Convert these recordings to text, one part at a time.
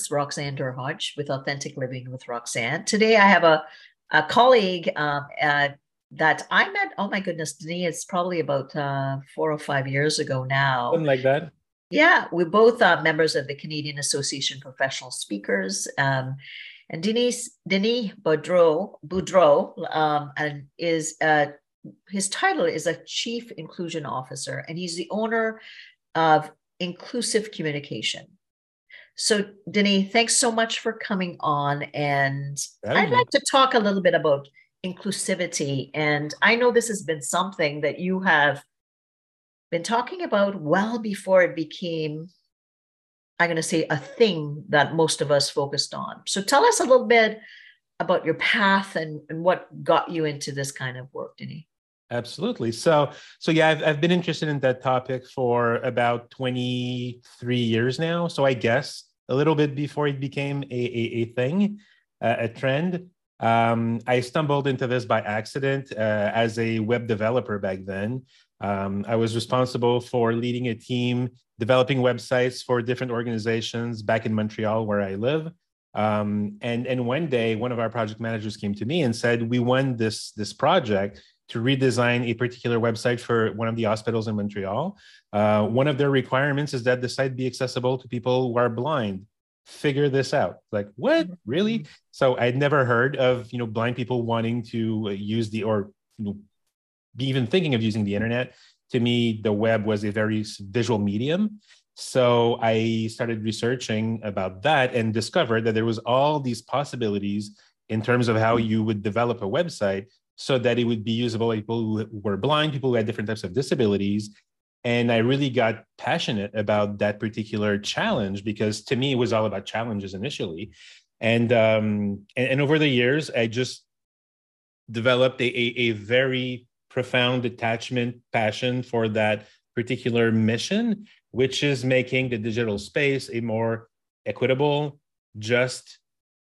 It's Roxanne Derhodge with Authentic Living with Roxanne. Today I have a, a colleague um, uh, that I met. Oh my goodness, Denise, it's probably about uh, four or five years ago now. Something like that. Yeah, we're both uh, members of the Canadian Association of Professional Speakers. Um, and Denise, Denis Boudreau, Boudreau um, and is uh, his title is a Chief Inclusion Officer, and he's the owner of Inclusive Communication. So, Denis, thanks so much for coming on. And I'd like to talk a little bit about inclusivity. And I know this has been something that you have been talking about well before it became, I'm going to say, a thing that most of us focused on. So, tell us a little bit about your path and, and what got you into this kind of work, Denis. Absolutely. So, so yeah, I've, I've been interested in that topic for about 23 years now. So I guess a little bit before it became a, a, a thing, uh, a trend. Um, I stumbled into this by accident uh, as a web developer back then. Um, I was responsible for leading a team developing websites for different organizations back in Montreal, where I live. Um, and and one day, one of our project managers came to me and said, "We won this this project to redesign a particular website for one of the hospitals in Montreal. Uh, one of their requirements is that the site be accessible to people who are blind. Figure this out. Like what? Really? Mm-hmm. So I'd never heard of you know blind people wanting to use the or you know be even thinking of using the internet. To me, the web was a very visual medium. So I started researching about that and discovered that there was all these possibilities in terms of how you would develop a website so that it would be usable by people who were blind, people who had different types of disabilities. And I really got passionate about that particular challenge because to me, it was all about challenges initially. And, um, and, and over the years, I just developed a, a, a very profound attachment, passion for that particular mission, which is making the digital space a more equitable, just,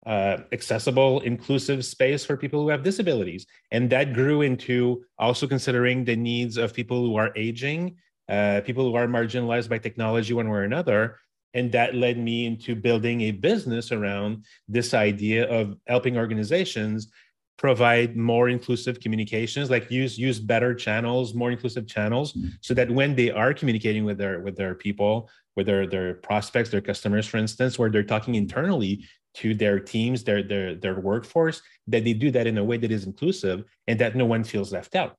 uh, accessible, inclusive space for people who have disabilities. And that grew into also considering the needs of people who are aging, uh, people who are marginalized by technology one way or another. And that led me into building a business around this idea of helping organizations provide more inclusive communications like use use better channels more inclusive channels mm-hmm. so that when they are communicating with their with their people with their their prospects their customers for instance where they're talking internally to their teams, their their their workforce, that they do that in a way that is inclusive and that no one feels left out.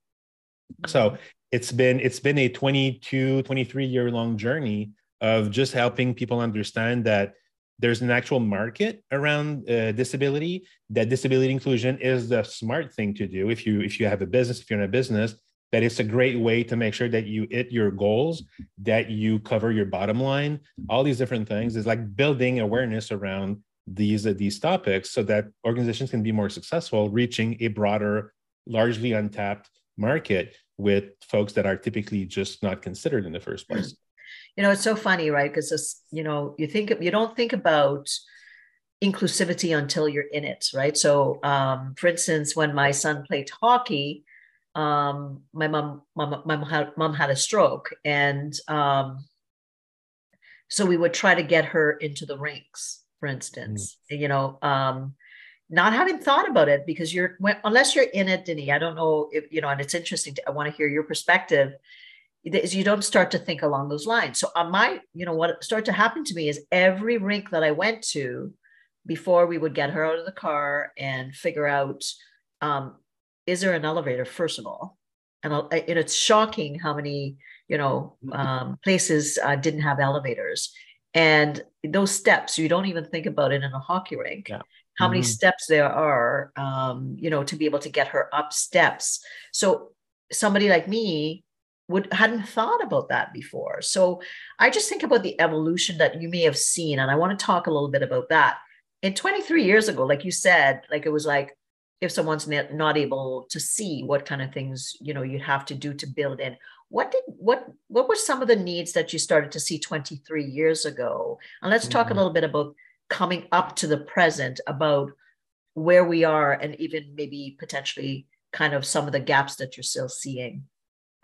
So it's been it's been a 22, 23 year long journey of just helping people understand that there's an actual market around uh, disability that disability inclusion is the smart thing to do if you if you have a business if you're in a business that it's a great way to make sure that you hit your goals that you cover your bottom line all these different things is like building awareness around these uh, these topics so that organizations can be more successful reaching a broader largely untapped market with folks that are typically just not considered in the first place. You know it's so funny right? Because you know you think you don't think about inclusivity until you're in it right? So um, for instance when my son played hockey um, my mom, mom, mom, had, mom had a stroke and um, so we would try to get her into the rinks for instance mm. you know um not having thought about it because you're when, unless you're in it Denis, I don't know if you know and it's interesting to, I want to hear your perspective is you don't start to think along those lines so on my you know what started to happen to me is every rink that I went to before we would get her out of the car and figure out um, is there an elevator first of all and, and it's shocking how many you know mm-hmm. um, places uh, didn't have elevators and those steps you don't even think about it in a hockey rink yeah. how mm-hmm. many steps there are um, you know to be able to get her up steps so somebody like me would hadn't thought about that before. So I just think about the evolution that you may have seen, and I want to talk a little bit about that. In 23 years ago, like you said, like it was like if someone's not able to see what kind of things you know you'd have to do to build in what did what what were some of the needs that you started to see 23 years ago and let's talk mm-hmm. a little bit about coming up to the present about where we are and even maybe potentially kind of some of the gaps that you're still seeing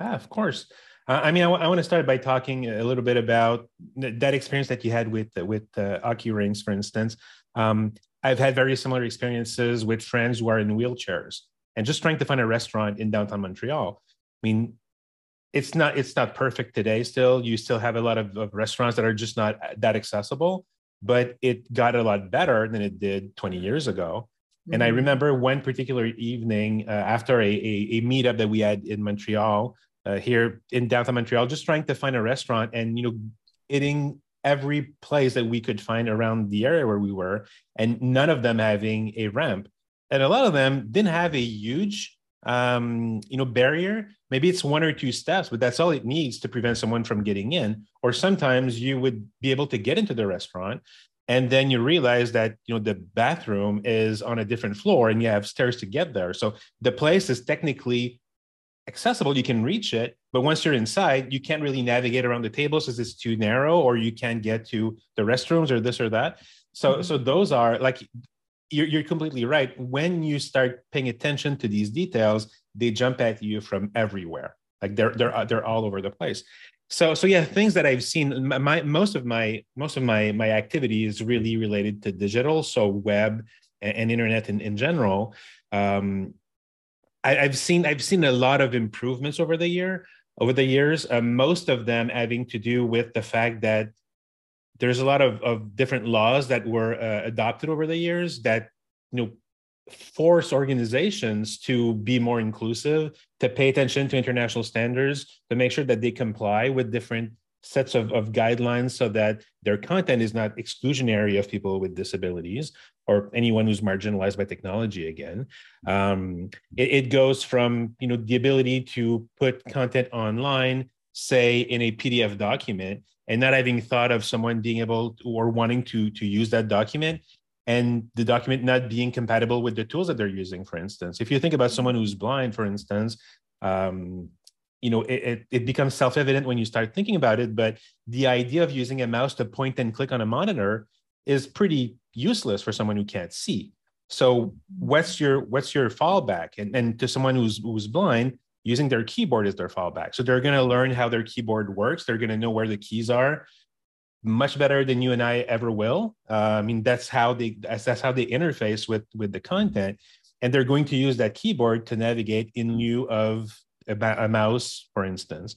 ah, of course uh, I mean, I, w- I want to start by talking a little bit about that experience that you had with with uh, Rings, for instance. Um, I've had very similar experiences with friends who are in wheelchairs and just trying to find a restaurant in downtown Montreal. I mean, it's not it's not perfect today still. You still have a lot of, of restaurants that are just not that accessible, but it got a lot better than it did 20 years ago. Mm-hmm. And I mm-hmm. remember one particular evening uh, after a, a, a, meetup that we had in Montreal, uh, here in downtown Montreal, just trying to find a restaurant and you know eating every place that we could find around the area where we were, and none of them having a ramp. And a lot of them didn't have a huge um, you know, barrier. Maybe it's one or two steps, but that's all it needs to prevent someone from getting in. Or sometimes you would be able to get into the restaurant and then you realize that you know the bathroom is on a different floor and you have stairs to get there so the place is technically accessible you can reach it but once you're inside you can't really navigate around the tables because it's too narrow or you can't get to the restrooms or this or that so mm-hmm. so those are like you're, you're completely right. When you start paying attention to these details they jump at you from everywhere. Like they're they're they're all over the place. So so yeah things that i've seen my most of my most of my my activity is really related to digital so web and, and internet in, in general. Um, I, have seen I've seen a lot of improvements over the year over the years. Uh, most of them having to do with the fact that there's a lot of, of different laws that were uh, adopted over the years that you know force organizations to be more inclusive, to pay attention to international standards, to make sure that they comply with different sets of, of guidelines so that their content is not exclusionary of people with disabilities or anyone who's marginalized by technology again. Um, it, it, goes from you know the ability to put content online say in a pdf document and not having thought of someone being able to, or wanting to to use that document and the document not being compatible with the tools that they're using for instance. If you think about someone who's blind for instance um, you know it, it, it becomes self-evident when you start thinking about it but the idea of using a mouse to point and click on a monitor is pretty useless for someone who can't see. So what's your what's your fallback? And, and to someone who's who's blind using their keyboard as their fallback. So they're going to learn how their keyboard works. They're going to know where the keys are much better than you and i ever will. Uh, i mean that's how they that's, that's how they interface with with the content. And they're going to use that keyboard to navigate in lieu of a, a mouse, for instance.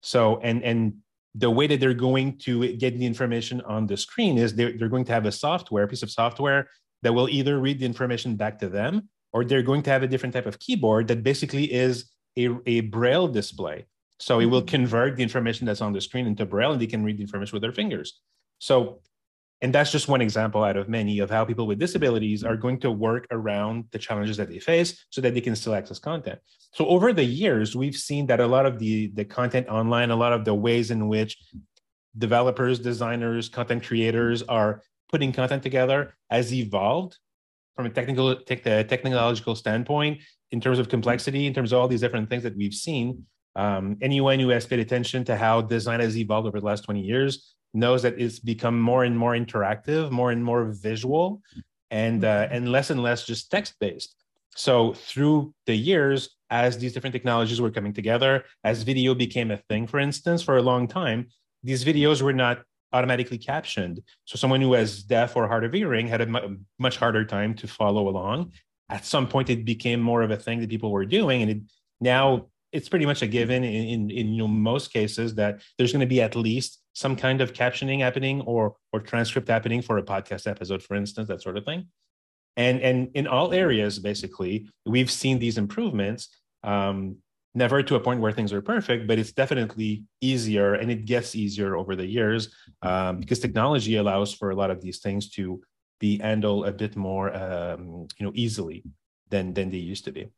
So, and and the way that they're going to get the information on the screen is they're, they're going to have a software, a piece of software that will either read the information back to them or they're going to have a different type of keyboard that basically is a, a braille display. So it will mm-hmm. convert the information that's on the screen into braille and they can read the information with their fingers. So and that's just one example out of many of how people with disabilities are going to work around the challenges that they face so that they can still access content so over the years we've seen that a lot of the the content online a lot of the ways in which developers designers content creators are putting content together has evolved from a technical tech, technological standpoint in terms of complexity in terms of all these different things that we've seen um, anyone who has paid attention to how design has evolved over the last 20 years knows that it's become more and more interactive, more and more visual, and uh, mm-hmm. and less and less just text based. So through the years, as these different technologies were coming together, as video became a thing, for instance, for a long time, these videos were not automatically captioned. So someone who has deaf or hard of hearing had a much harder time to follow along. At some point, it became more of a thing that people were doing, and it, now it's pretty much a given in, in, in you know, most cases that there's going to be at least some kind of captioning happening or or transcript happening for a podcast episode, for instance, that sort of thing. And and in all areas, basically, we've seen these improvements. Um, never to a point where things are perfect, but it's definitely easier, and it gets easier over the years um, because technology allows for a lot of these things to be handled a bit more, um, you know, easily than than they used to be.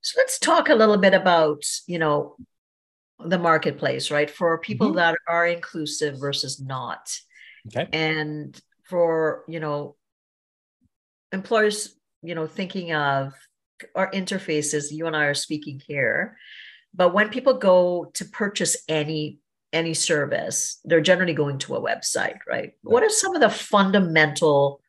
So let's talk a little bit about, you know, the marketplace, right? For people mm-hmm. that are inclusive versus not. Okay. And for, you know, employers, you know, thinking of our interfaces, you and I are speaking here. But when people go to purchase any any service, they're generally going to a website, right? What are some of the fundamental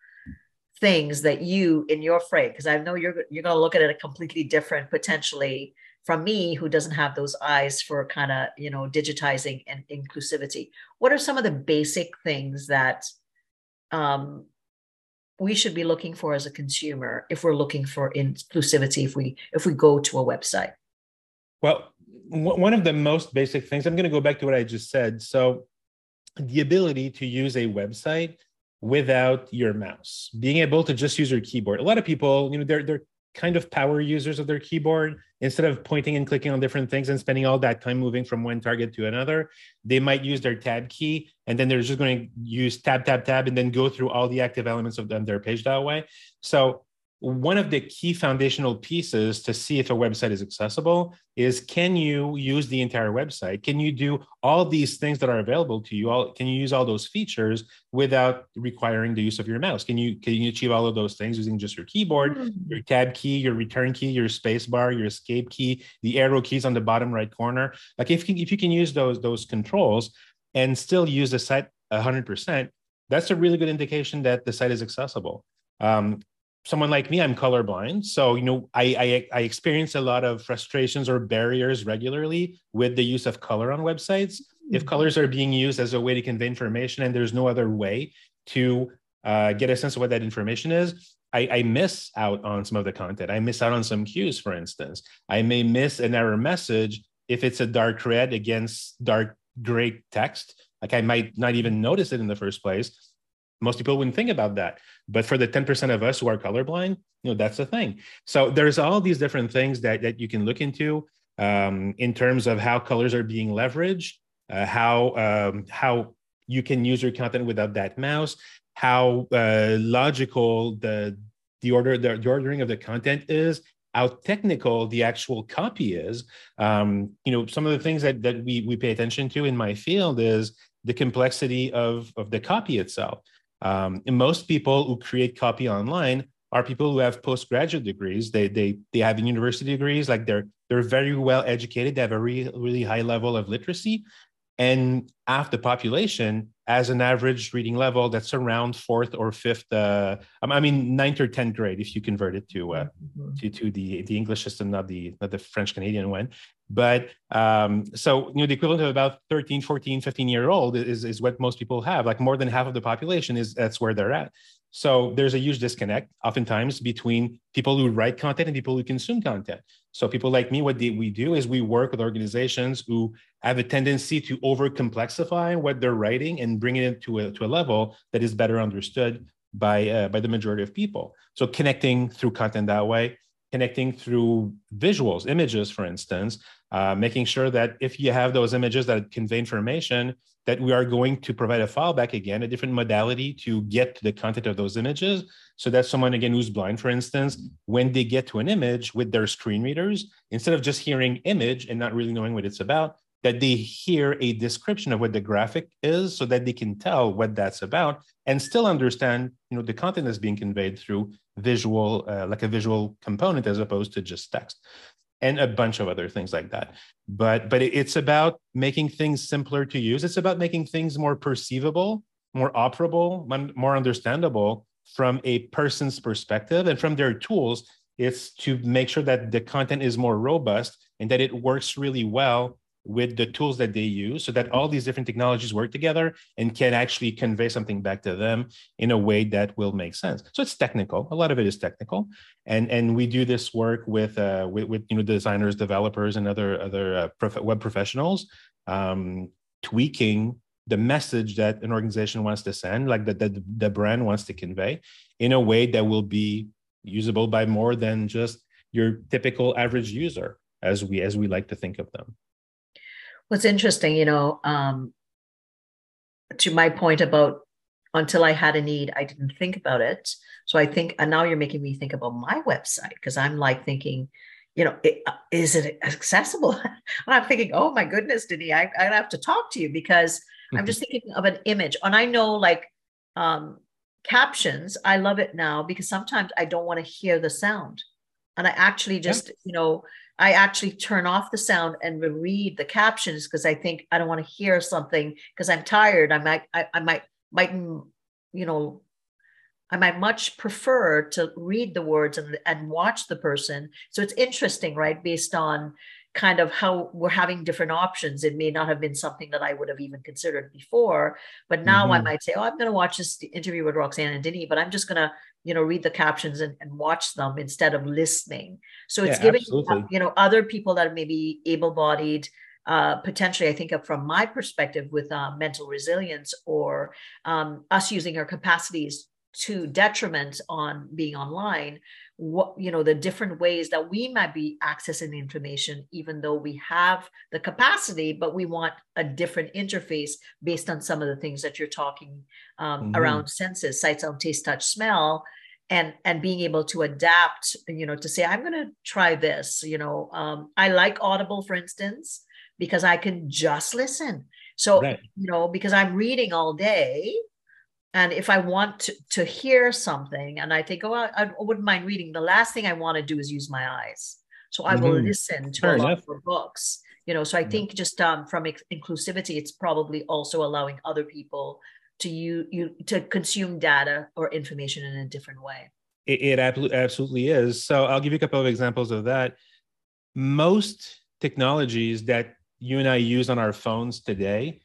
things that you in your frame because i know you're you're going to look at it a completely different potentially from me who doesn't have those eyes for kind of you know digitizing and inclusivity. What are some of the basic things that um, we should be looking for as a consumer if we're looking for inclusivity if we if we go to a website? Well one of the most basic things i'm going to go back to what i just said. So the ability to use a website without your mouse being able to just use your keyboard. A lot of people you know they're they're kind of power users of their keyboard. Instead of pointing and clicking on different things and spending all that time moving from one target to another they might use their tab key and then they're just going to use tab tab tab and then go through all the active elements of their page that way. So one of the key foundational pieces to see if a website is accessible is can you use the entire website? Can you do all these things that are available to you? All can you use all those features without requiring the use of your mouse? Can you can you achieve all of those things using just your keyboard mm-hmm. your tab key your return key your space bar your escape key the arrow keys on the bottom right corner? Like if you, if you can use those those controls and still use the site 100% that's a really good indication that the site is accessible. Um, someone like me, I'm colorblind. So, you know, I, I, I experience a lot of frustrations or barriers regularly with the use of color on websites. If mm-hmm. colors are being used as a way to convey information and there's no other way to uh, get a sense of what that information is, I, I, miss out on some of the content. I miss out on some cues, for instance. I may miss an error message if it's a dark red against dark gray text. Like I might not even notice it in the first place most people wouldn't think about that. But for the 10% of us who are colorblind you know that's the thing. So there's all these different things that, that you can look into um, in terms of how colors are being leveraged uh, how um, how you can use your content without that mouse how uh, logical the the order the, the, ordering of the content is how technical the actual copy is. Um, you know some of the things that that we we pay attention to in my field is the complexity of of the copy itself um, most people who create copy online are people who have postgraduate degrees. They they they have university degrees, like they're they're very well educated. They have a really really high level of literacy, and half the population has an average reading level that's around fourth or fifth. Uh, I mean, ninth or tenth grade if you convert it to uh, mm-hmm. to to the the English system, not the not the French Canadian one. But um, so, you know, the equivalent of about 13, 14, 15 year old is, is what most people have. Like more than half of the population is that's where they're at. So there's a huge disconnect oftentimes between people who write content and people who consume content. So people like me, what we do is we work with organizations who have a tendency to over complexify what they're writing and bring it to a, to a level that is better understood by, uh, by the majority of people. So connecting through content that way, connecting through visuals, images, for instance, uh, making sure that if you have those images that convey information, that we are going to provide a file back again, a different modality to get to the content of those images. So that someone again who's blind, for instance, when they get to an image with their screen readers, instead of just hearing image and not really knowing what it's about, that they hear a description of what the graphic is so that they can tell what that's about and still understand you know the content that's being conveyed through visual uh, like a visual component as opposed to just text and a bunch of other things like that. But but it's about making things simpler to use. It's about making things more perceivable more operable more understandable from a person's perspective and from their tools. It's to make sure that the content is more robust and that it works really well with the tools that they use so that all these different technologies work together and can actually convey something back to them in a way that will make sense. So it's technical. A lot of it is technical. And and we do this work with uh with, with you know designers developers and other other uh, prof- web professionals um tweaking the message that an organization wants to send like that the, the brand wants to convey in a way that will be usable by more than just your typical average user as we as we like to think of them What's interesting, you know, um, to my point about until I had a need, I didn't think about it. So I think, and now you're making me think about my website because I'm like thinking, you know, it, uh, is it accessible? and I'm thinking, oh my goodness, Denny, I, I have to talk to you because I'm mm-hmm. just thinking of an image. And I know like um, captions, I love it now because sometimes I don't want to hear the sound. And I actually just, yeah. you know, I actually turn off the sound and read the captions because I think I don't want to hear something because I'm tired. I might, I, I might, might, you know, I might much prefer to read the words and, and watch the person. So it's interesting, right? Based on kind of how we're having different options. It may not have been something that I would have even considered before, but now mm-hmm. I might say, "Oh, I'm going to watch this interview with Roxanne and Denny," but I'm just going to, you know, read the captions and, and watch them instead of listening. So it's yeah, giving absolutely. you know other people that are maybe able-bodied. Uh, potentially, I think of from my perspective with uh, mental resilience or um, us using our capacities to detriment on being online what you know the different ways that we might be accessing the information even though we have the capacity but we want a different interface based on some of the things that you're talking um, mm-hmm. around senses sight sound taste touch smell and and being able to adapt you know to say i'm going to try this you know um, i like audible for instance because i can just listen so right. you know because i'm reading all day and if i want to, to hear something and i think oh I, I, wouldn't mind reading the last thing i want to do is use my eyes. So i mm-hmm. will listen to Fair a lot enough. of books you know so i think just um, from ex- inclusivity it's probably also allowing other people to you you to consume data or information in a different way. It, it absolutely is. So i'll give you a couple of examples of that. Most technologies that you and i use on our phones today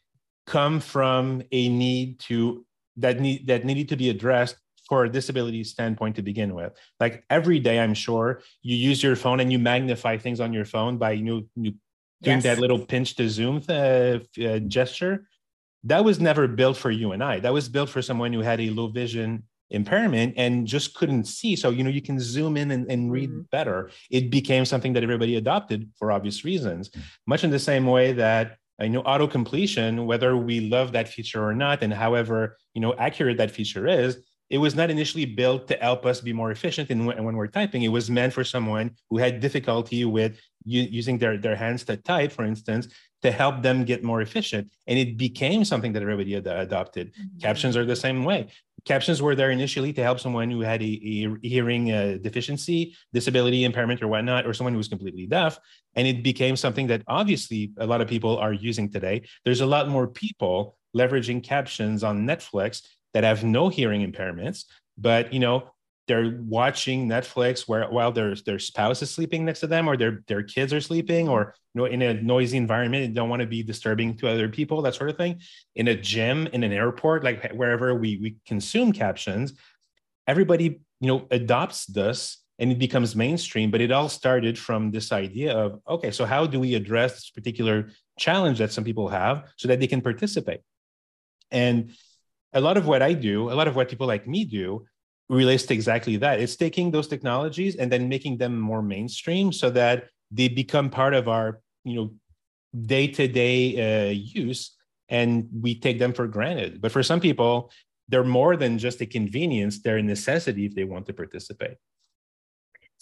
come from a need to that need that needed to be addressed for a disability standpoint to begin with. Like every day, I'm sure you use your phone and you magnify things on your phone by you know you doing yes. that little pinch to zoom uh, uh, gesture. That was never built for you and I. That was built for someone who had a low vision impairment and just couldn't see. So, you know, you can zoom in and, and read mm-hmm. better. It became something that everybody adopted for obvious reasons, mm-hmm. much in the same way that I know auto completion, whether we love that feature or not, and however you know accurate that feature is, it was not initially built to help us be more efficient. And when we're typing, it was meant for someone who had difficulty with using their, their hands to type, for instance, to help them get more efficient. And it became something that everybody ad- adopted. Mm-hmm. Captions are the same way. Captions were there initially to help someone who had a, a hearing uh, deficiency, disability, impairment, or whatnot, or someone who was completely deaf. And it became something that obviously a lot of people are using today. There's a lot more people leveraging captions on Netflix that have no hearing impairments, but you know they're watching Netflix where while their their spouse is sleeping next to them or their their kids are sleeping or you know in a noisy environment and don't want to be disturbing to other people that sort of thing. In a gym in an airport like wherever we we consume captions everybody you know adopts this and it becomes mainstream but it all started from this idea of okay so how do we address this particular challenge that some people have so that they can participate? And a lot of what I do, a lot of what people like me do, relates to exactly that. It's taking those technologies and then making them more mainstream so that they become part of our, you know, day-to-day uh, use, and we take them for granted. But for some people, they're more than just a convenience; they're a necessity if they want to participate.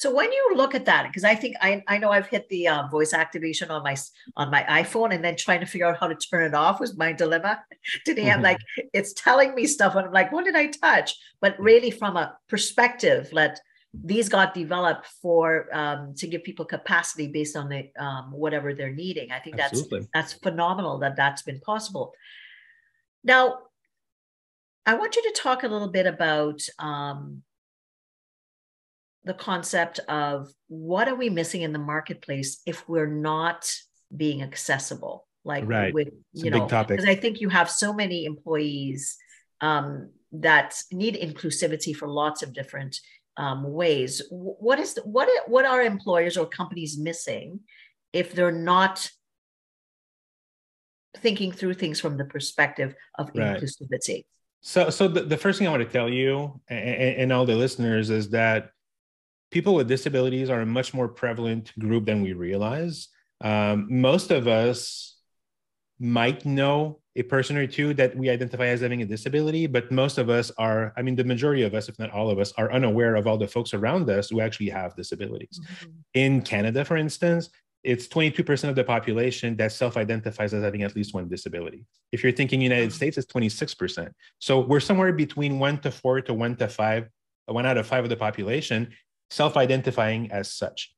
So when you look at that, because I think I, I know I've hit the uh, voice activation on my on my iPhone, and then trying to figure out how to turn it off was my dilemma. Have mm-hmm. like it's telling me stuff, and I'm like, what did I touch? But really, from a perspective, let these got developed for um, to give people capacity based on the um, whatever they're needing. I think Absolutely. that's that's phenomenal that that's been possible. Now, I want you to talk a little bit about um, the concept of what are we missing in the marketplace if we're not being accessible like right. with you know because i think you have so many employees um, that need inclusivity for lots of different um, ways what is the, what what are employers or companies missing if they're not thinking through things from the perspective of right. inclusivity so so the, the first thing i want to tell you and, and all the listeners is that people with disabilities are a much more prevalent group than we realize. Um, most of us might know a person or two that we identify as having a disability, but most of us are, I mean, the majority of us, if not all of us, are unaware of all the folks around us who actually have disabilities. Mm-hmm. In Canada, for instance, it's 22% of the population that self-identifies as having at least one disability. If you're thinking United. States, it's 26%. So we're somewhere between one to four to one to five, one out of five of the population self-identifying as such.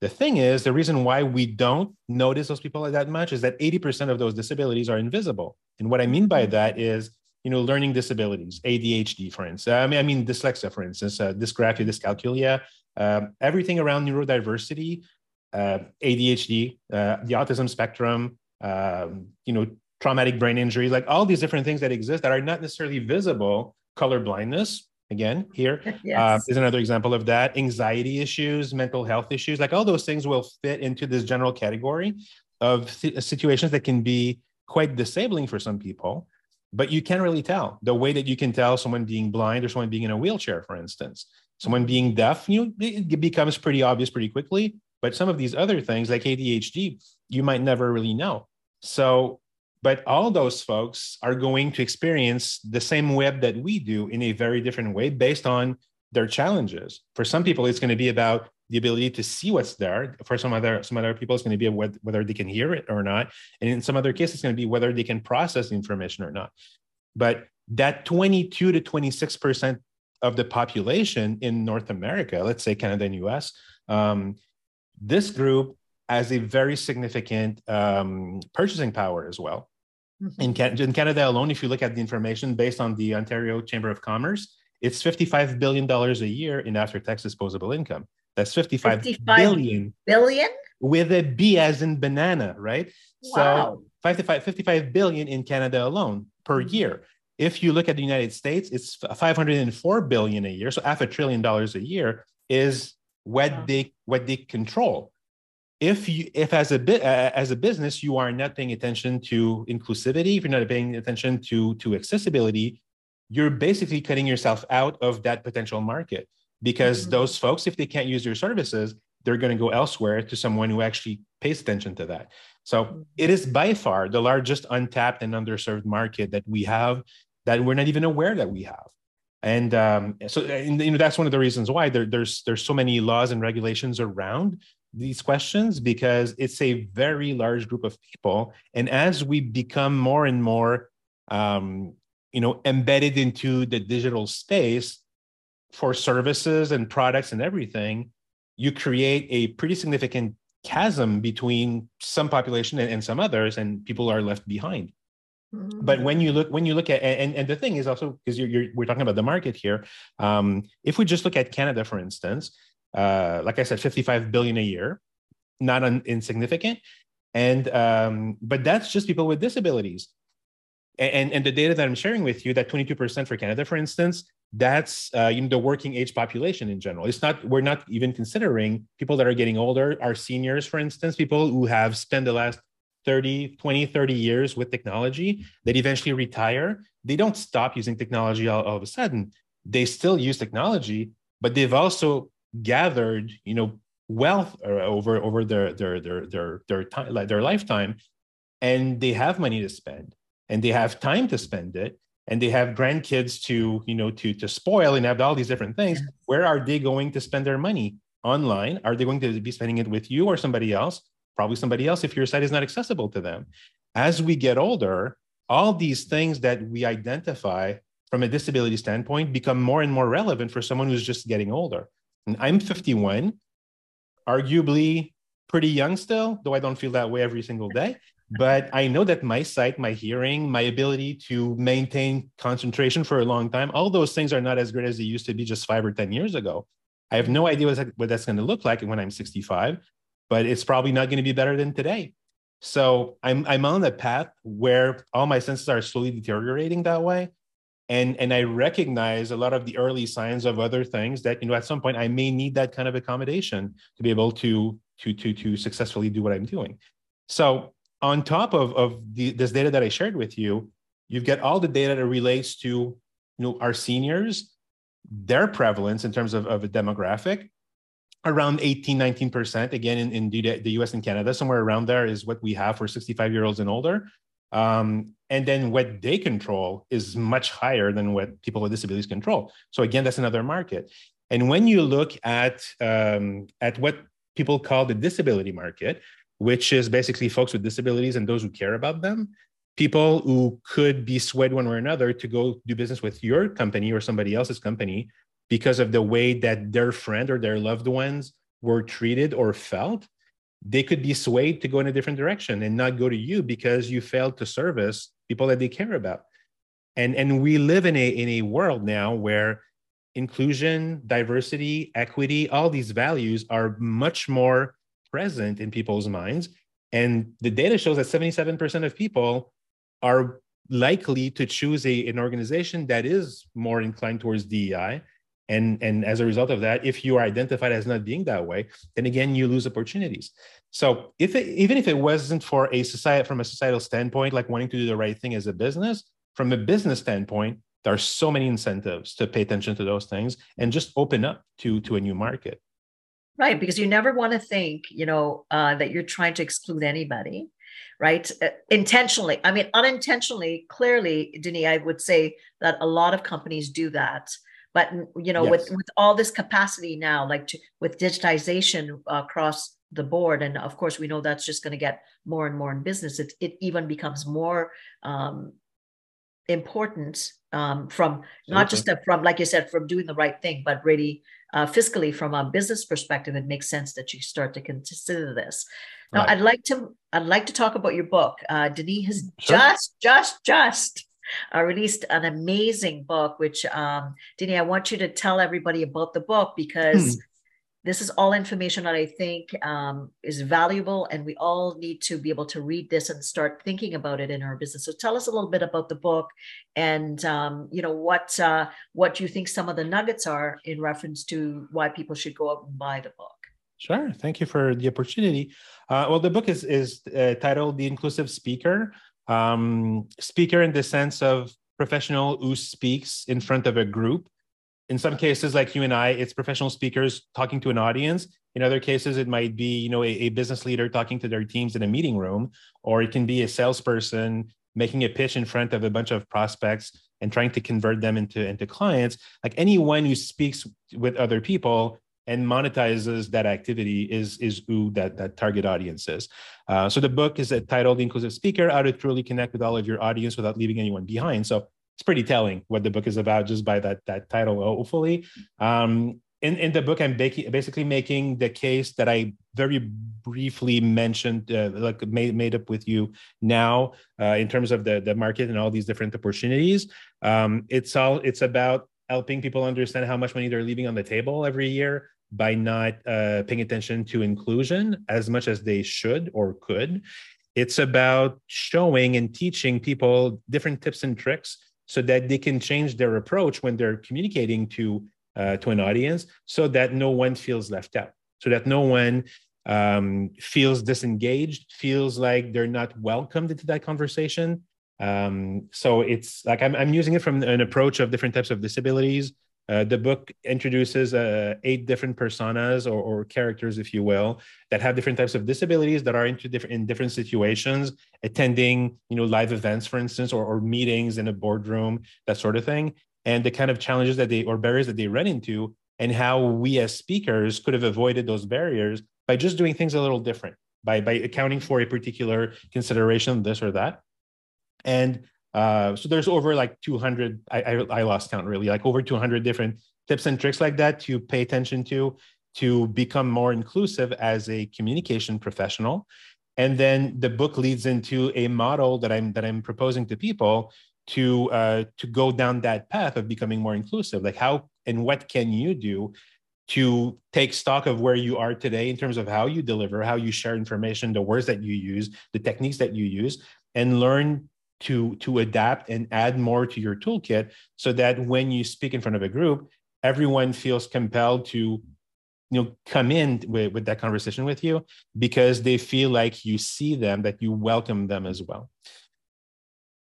The thing is, the reason why we don't notice those people that much is that 80% of those disabilities are invisible. And what I mean by that is, you know, learning disabilities, ADHD, for instance. I mean, I mean dyslexia, for instance, uh, dysgraphia, dyscalculia, um, everything around neurodiversity, uh, ADHD, uh, the autism spectrum, um, you know, traumatic brain injuries, like all these different things that exist that are not necessarily visible. Color blindness, again here. Uh, yes. uh, is another example of that. Anxiety issues mental health issues like all those things will fit into this general category of th- situations that can be quite disabling for some people but you can't really tell. The way that you can tell someone being blind or someone being in a wheelchair for instance someone being deaf you know, it becomes pretty obvious pretty quickly but some of these other things like adhd you might never really know. So but all those folks are going to experience the same web that we do in a very different way based on their challenges. For some people, it's going to be about the ability to see what's there. For some other some other people, it's going to be whether they can hear it or not. And in some other cases, it's going to be whether they can process the information or not. But that 22 to 26 percent of the population in North America, let's say Canada and US, um, this group has a very significant um, purchasing power as well. Mm-hmm. In, Can- in Canada alone, if you look at the information based on the Ontario Chamber of Commerce, it's $55 billion a year in after tax disposable income. That's 55, 55 billion. Billion? With a B as in banana, right? Wow. So 55, 55 billion in Canada alone per mm-hmm. year. If you look at the United States, it's 504 billion a year. So half a trillion dollars a year is what wow. they what they control if you if as a bit uh, as a business you are not paying attention to inclusivity if you're not paying attention to to accessibility you're basically cutting yourself out of that potential market because mm-hmm. those folks if they can't use your services they're going to go elsewhere to someone who actually pays attention to that so mm-hmm. it is by far the largest untapped and underserved market that we have that we're not even aware that we have and um, so and, you know that's one of the reasons why there, there's there's so many laws and regulations around these questions because it's a very large group of people and as we become more and more um, you know embedded into the digital space for services and products and everything you create a pretty significant chasm between some population and, and some others and people are left behind mm-hmm. but when you look when you look at and, and the thing is also because you're, you're, we're talking about the market here um, if we just look at canada for instance uh, like I said, 55 billion a year, not un- insignificant. And um, but that's just people with disabilities. And, and the data that I'm sharing with you, that 22% for Canada, for instance, that's uh, you know the working age population in general. It's not we're not even considering people that are getting older, our seniors, for instance, people who have spent the last 30, 20, 30 years with technology that eventually retire. They don't stop using technology all, all of a sudden. They still use technology, but they've also gathered, you know, wealth uh, over over their their their their their time like their lifetime, and they have money to spend, and they have time to spend it, and they have grandkids to you know to to spoil and have all these different things. Where are they going to spend their money? Online? Are they going to be spending it with you or somebody else? Probably somebody else if your site is not accessible to them. As we get older, all these things that we identify from a disability standpoint become more and more relevant for someone who's just getting older. And I'm 51, arguably pretty young still, though I don't feel that way every single day. But I know that my sight, my hearing, my ability to maintain concentration for a long time, all those things are not as great as they used to be just five or 10 years ago. I have no idea what that's going to look like when I'm 65, but it's probably not going to be better than today. So I'm, I'm on a path where all my senses are slowly deteriorating that way and and i recognize a lot of the early signs of other things that you know at some point i may need that kind of accommodation to be able to to to to successfully do what i'm doing. So on top of of the, this data that i shared with you you've got all the data that relates to you know our seniors their prevalence in terms of, of a demographic. Around 18 19% again in, in the us and canada somewhere around there is what we have for 65 year olds and older Um, and then what they control is much higher than what people with disabilities control. So again, that's another market. And when you look at um, at what people call the disability market, which is basically folks with disabilities and those who care about them, people who could be swayed one way or another to go do business with your company or somebody else's company because of the way that their friend or their loved ones were treated or felt they could be swayed to go in a different direction and not go to you because you failed to service people that they care about and and we live in a in a world now where inclusion diversity equity all these values are much more present in people's minds and the data shows that 77% of people are likely to choose a, an organization that is more inclined towards DEI. And, and as a result of that, if you are identified as not being that way, then again, you lose opportunities. So if it, even if it wasn't for a society, from a societal standpoint, like wanting to do the right thing as a business, from a business standpoint, there are so many incentives to pay attention to those things and just open up to, to a new market. Right, because you never want to think, you know, uh, that you're trying to exclude anybody right? Uh, intentionally. I mean, unintentionally, clearly, Denis, I would say that a lot of companies do that. But you know, yes. with with all this capacity now, like to, with digitization across the board, and of course, we know that's just going to get more and more in business. It it even becomes more um, important um, from not just a, from like you said from doing the right thing, but really uh, fiscally from a business perspective, it makes sense that you start to consider this. Now, right. I'd like to I'd like to talk about your book. Uh, Denis has sure. just just just uh, released an amazing book. Which um, Denis, I want you to tell everybody about the book because. Hmm. This is all information that I think um, is valuable, and we all need to be able to read this and start thinking about it in our business. So, tell us a little bit about the book, and um, you know what uh, what you think some of the nuggets are in reference to why people should go out and buy the book. Sure. Thank you for the opportunity. Uh, well, the book is is uh, titled "The Inclusive Speaker." Um, speaker in the sense of professional who speaks in front of a group. In some cases, like you and I, it's professional speakers talking to an audience. In other cases, it might be you know a, a business leader talking to their teams in a meeting room, or it can be a salesperson making a pitch in front of a bunch of prospects and trying to convert them into into clients. Like anyone who speaks with other people and monetizes that activity is is who that that target audience is. Uh, so the book is titled "Inclusive Speaker: How to Truly Connect with All of Your Audience Without Leaving Anyone Behind." So it's pretty telling what the book is about just by that that title. Hopefully, um, in in the book, I'm basically making the case that I very briefly mentioned, uh, like made made up with you now, uh, in terms of the the market and all these different opportunities. Um, it's all it's about helping people understand how much money they're leaving on the table every year by not uh, paying attention to inclusion as much as they should or could. It's about showing and teaching people different tips and tricks so that they can change their approach when they're communicating to uh, to an audience, so that no one feels left out, so that no one um, feels disengaged, feels like they're not welcomed into that conversation. Um, so it's like I'm, I'm using it from an approach of different types of disabilities, uh, the book introduces uh, eight different personas or, or, characters, if you will, that have different types of disabilities that are into different in different situations, attending, you know, live events, for instance, or, or meetings in a boardroom, that sort of thing, and the kind of challenges that they or barriers that they run into, and how we as speakers could have avoided those barriers by just doing things a little different, by by accounting for a particular consideration, this or that, and uh, so there's over like 200, I, I, I lost count really, like over 200 different tips and tricks like that to pay attention to, to become more inclusive as a communication professional. And then the book leads into a model that I'm that I'm proposing to people to uh, to go down that path of becoming more inclusive. Like how and what can you do to take stock of where you are today in terms of how you deliver, how you share information, the words that you use, the techniques that you use, and learn to to adapt and add more to your toolkit so that when you speak in front of a group everyone feels compelled to you know come in with, with that conversation with you because they feel like you see them that you welcome them as well.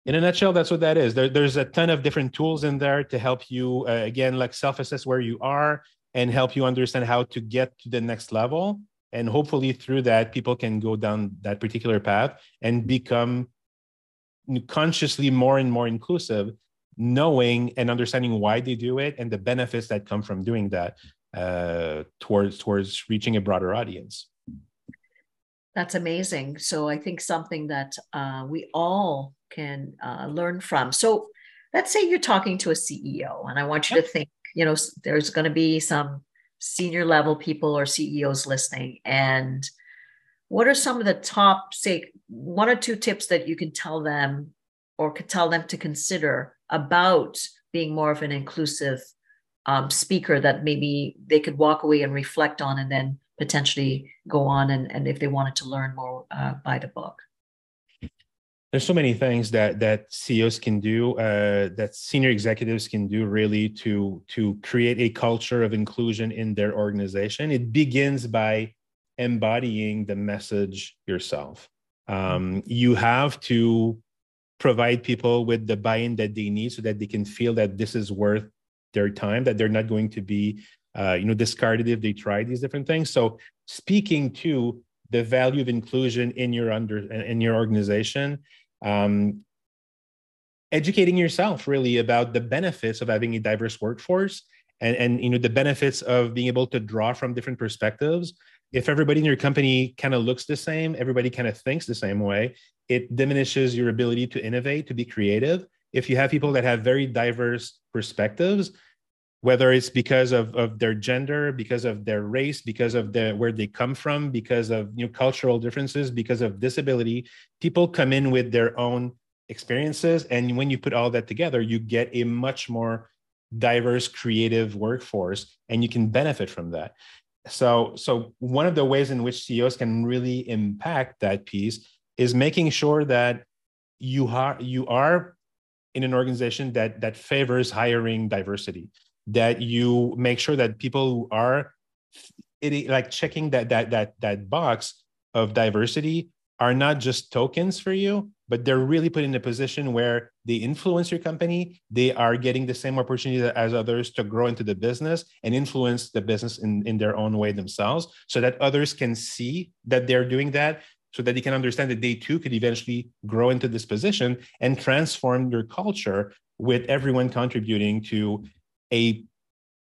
In a nutshell that's what that is. There, there's a ton of different tools in there to help you uh, again like self-assess where you are and help you understand how to get to the next level. And hopefully through that people can go down that particular path and become consciously more and more inclusive, knowing and understanding why they do it and the benefits that come from doing that uh, towards towards reaching a broader audience. That's amazing. So I think something that uh, we all can uh, learn from. So let's say you're talking to a CEO, and I want you to think, you know, there's going to be some senior level people or CEOs listening, and what are some of the top, say, one or two tips that you can tell them or could tell them to consider about being more of an inclusive um, speaker that maybe they could walk away and reflect on and then potentially go on and, and if they wanted to learn more uh, by the book there's so many things that that CEOs can do, uh, that senior executives can do, really to to create a culture of inclusion in their organization. It begins by embodying the message yourself. Um, you have to provide people with the buy-in that they need so that they can feel that this is worth their time, that they're not going to be, uh, you know, discarded if they try these different things. So speaking to the value of inclusion in your under in your organization, um, educating yourself really about the benefits of having a diverse workforce and and you know the benefits of being able to draw from different perspectives if everybody in your company kind of looks the same everybody kind of thinks the same way it diminishes your ability to innovate to be creative. If you have people that have very diverse perspectives whether it's because of, of their gender because of their race because of the where they come from because of you know cultural differences because of disability people come in with their own experiences. And when you put all that together you get a much more diverse creative workforce and you can benefit from that so so one of the ways in which ceos can really impact that piece is making sure that you are you are in an organization that that favors hiring diversity that you make sure that people who are it, like checking that that that that box of diversity are not just tokens for you but they're really put in a position where they influence your company they are getting the same opportunity as others to grow into the business and influence the business in, in their own way themselves so that others can see that they're doing that so that they can understand that they too could eventually grow into this position and transform your culture with everyone contributing to a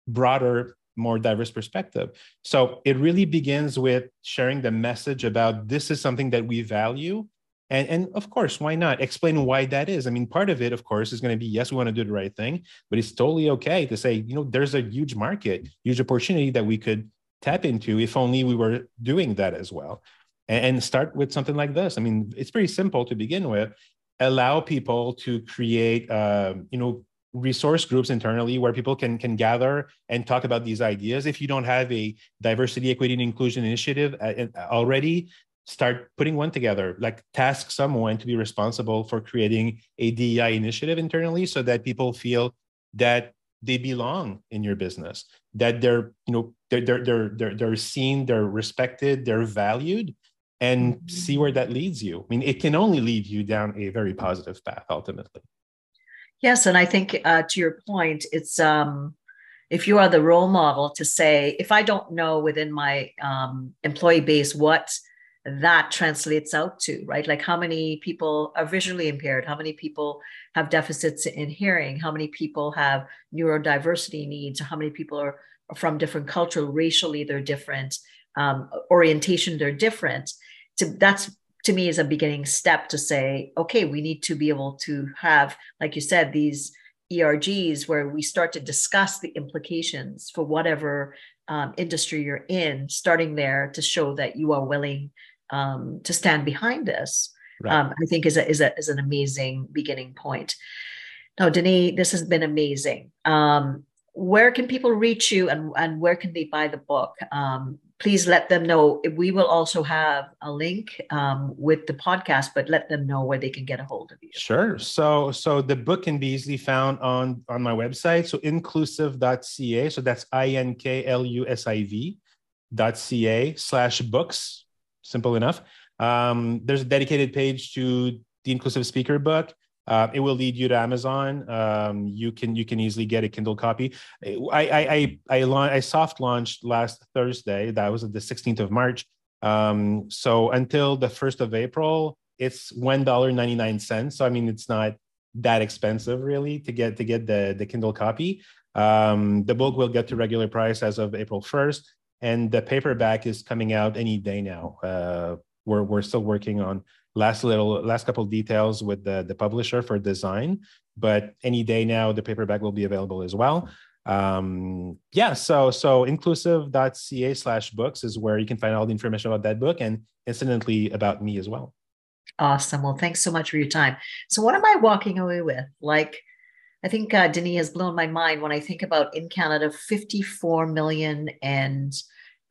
broader more diverse perspective so it really begins with sharing the message about this is something that we value and, and of course, why not explain why that is? I mean, part of it, of course, is going to be yes, we want to do the right thing, but it's totally okay to say, you know, there's a huge market, huge opportunity that we could tap into if only we were doing that as well and start with something like this. I mean, it's pretty simple to begin with. Allow people to create, uh, you know, resource groups internally where people can can gather and talk about these ideas. If you don't have a diversity, equity, and inclusion initiative uh, already, start putting one together. Like task someone to be responsible for creating a DEI initiative internally, so that people feel that they belong in your business, that they're you know they're they're they're they're, they're seen, they're respected, they're valued and mm-hmm. see where that leads you. I mean, it can only lead you down a very positive path ultimately. Yes, and I think uh, to your point, it's um, if you are the role model to say, if I don't know within my um, employee base what that translates out to, right? Like how many people are visually impaired? How many people have deficits in hearing? How many people have neurodiversity needs? How many people are from different cultural, racially, they're different, um, orientation, they're different to that's to me is a beginning step to say okay we need to be able to have like you said these ergs where we start to discuss the implications for whatever um, industry you're in starting there to show that you are willing um, to stand behind this right. um, i think is a, is, a, is an amazing beginning point. Now denis this has been amazing. Um, where can people reach you and, and where can they buy the book? Um, please let them know. We will also have a link um, with the podcast, but let them know where they can get a hold of you. Sure. So, so the book can be easily found on on my website. So inklusiv.ca. So that's i n k l u s i v dot ca slash books. Simple enough. Um, there's a dedicated page to the inclusive speaker book. Uh, it will lead you to Amazon. Um, you can you can easily get a Kindle copy. I I I I, la- I soft launched last Thursday. That was the 16th of March. Um, so until the 1st of April, it's one dollar ninety nine cents. So I mean, it's not that expensive really to get to get the the Kindle copy. Um, the book will get to regular price as of April first, and the paperback is coming out any day now. Uh, we're we're still working on last little last couple details with the the publisher for design, but any day now the paperback will be available as well. Um yeah so so inklusiv.ca slash books is where you can find all the information about that book and incidentally about me as well. Awesome. Well thanks so much for your time. So what am i walking away with? Like i think uh, denis has blown my mind when i think about in canada 54 million and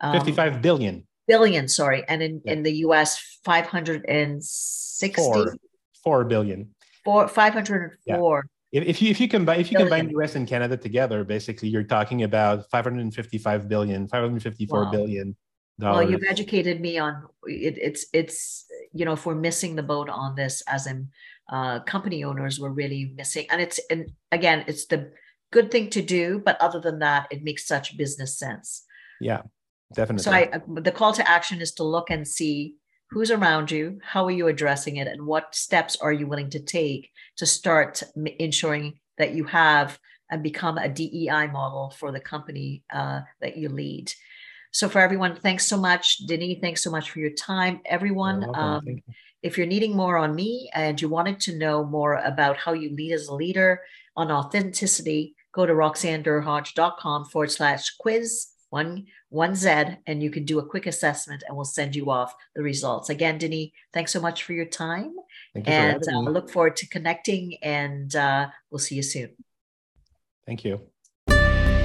um, 55 billion billion sorry and in, yeah. in the us 560 four, 4 billion four, 504 yeah if, you if you combine if you combine US and Canada together, basically you're talking about 555 billion, 554 wow. billion dollars. Well, you've educated me on it, it's it's you know if we're missing the boat on this as in uh, company owners, we're really missing. And it's and again, it's the good thing to do, but other than that, it makes such business sense. Yeah, definitely. So I the call to action is to look and see who's around you, how are you addressing it, and what steps are you willing to take to start ensuring that you have and become a DEI model for the company uh, that you lead. So, for everyone, thanks so much. Denis, thanks so much for your time. Everyone, um, you. if you're needing more on me and you wanted to know more about how you lead as a leader on authenticity, go to roxannederhodge.com forward slash quiz one one Z, and you can do a quick assessment, and we'll send you off the results. Again, Denis, thanks so much for your time, you and uh, look forward to connecting. And uh, we'll see you soon. Thank you.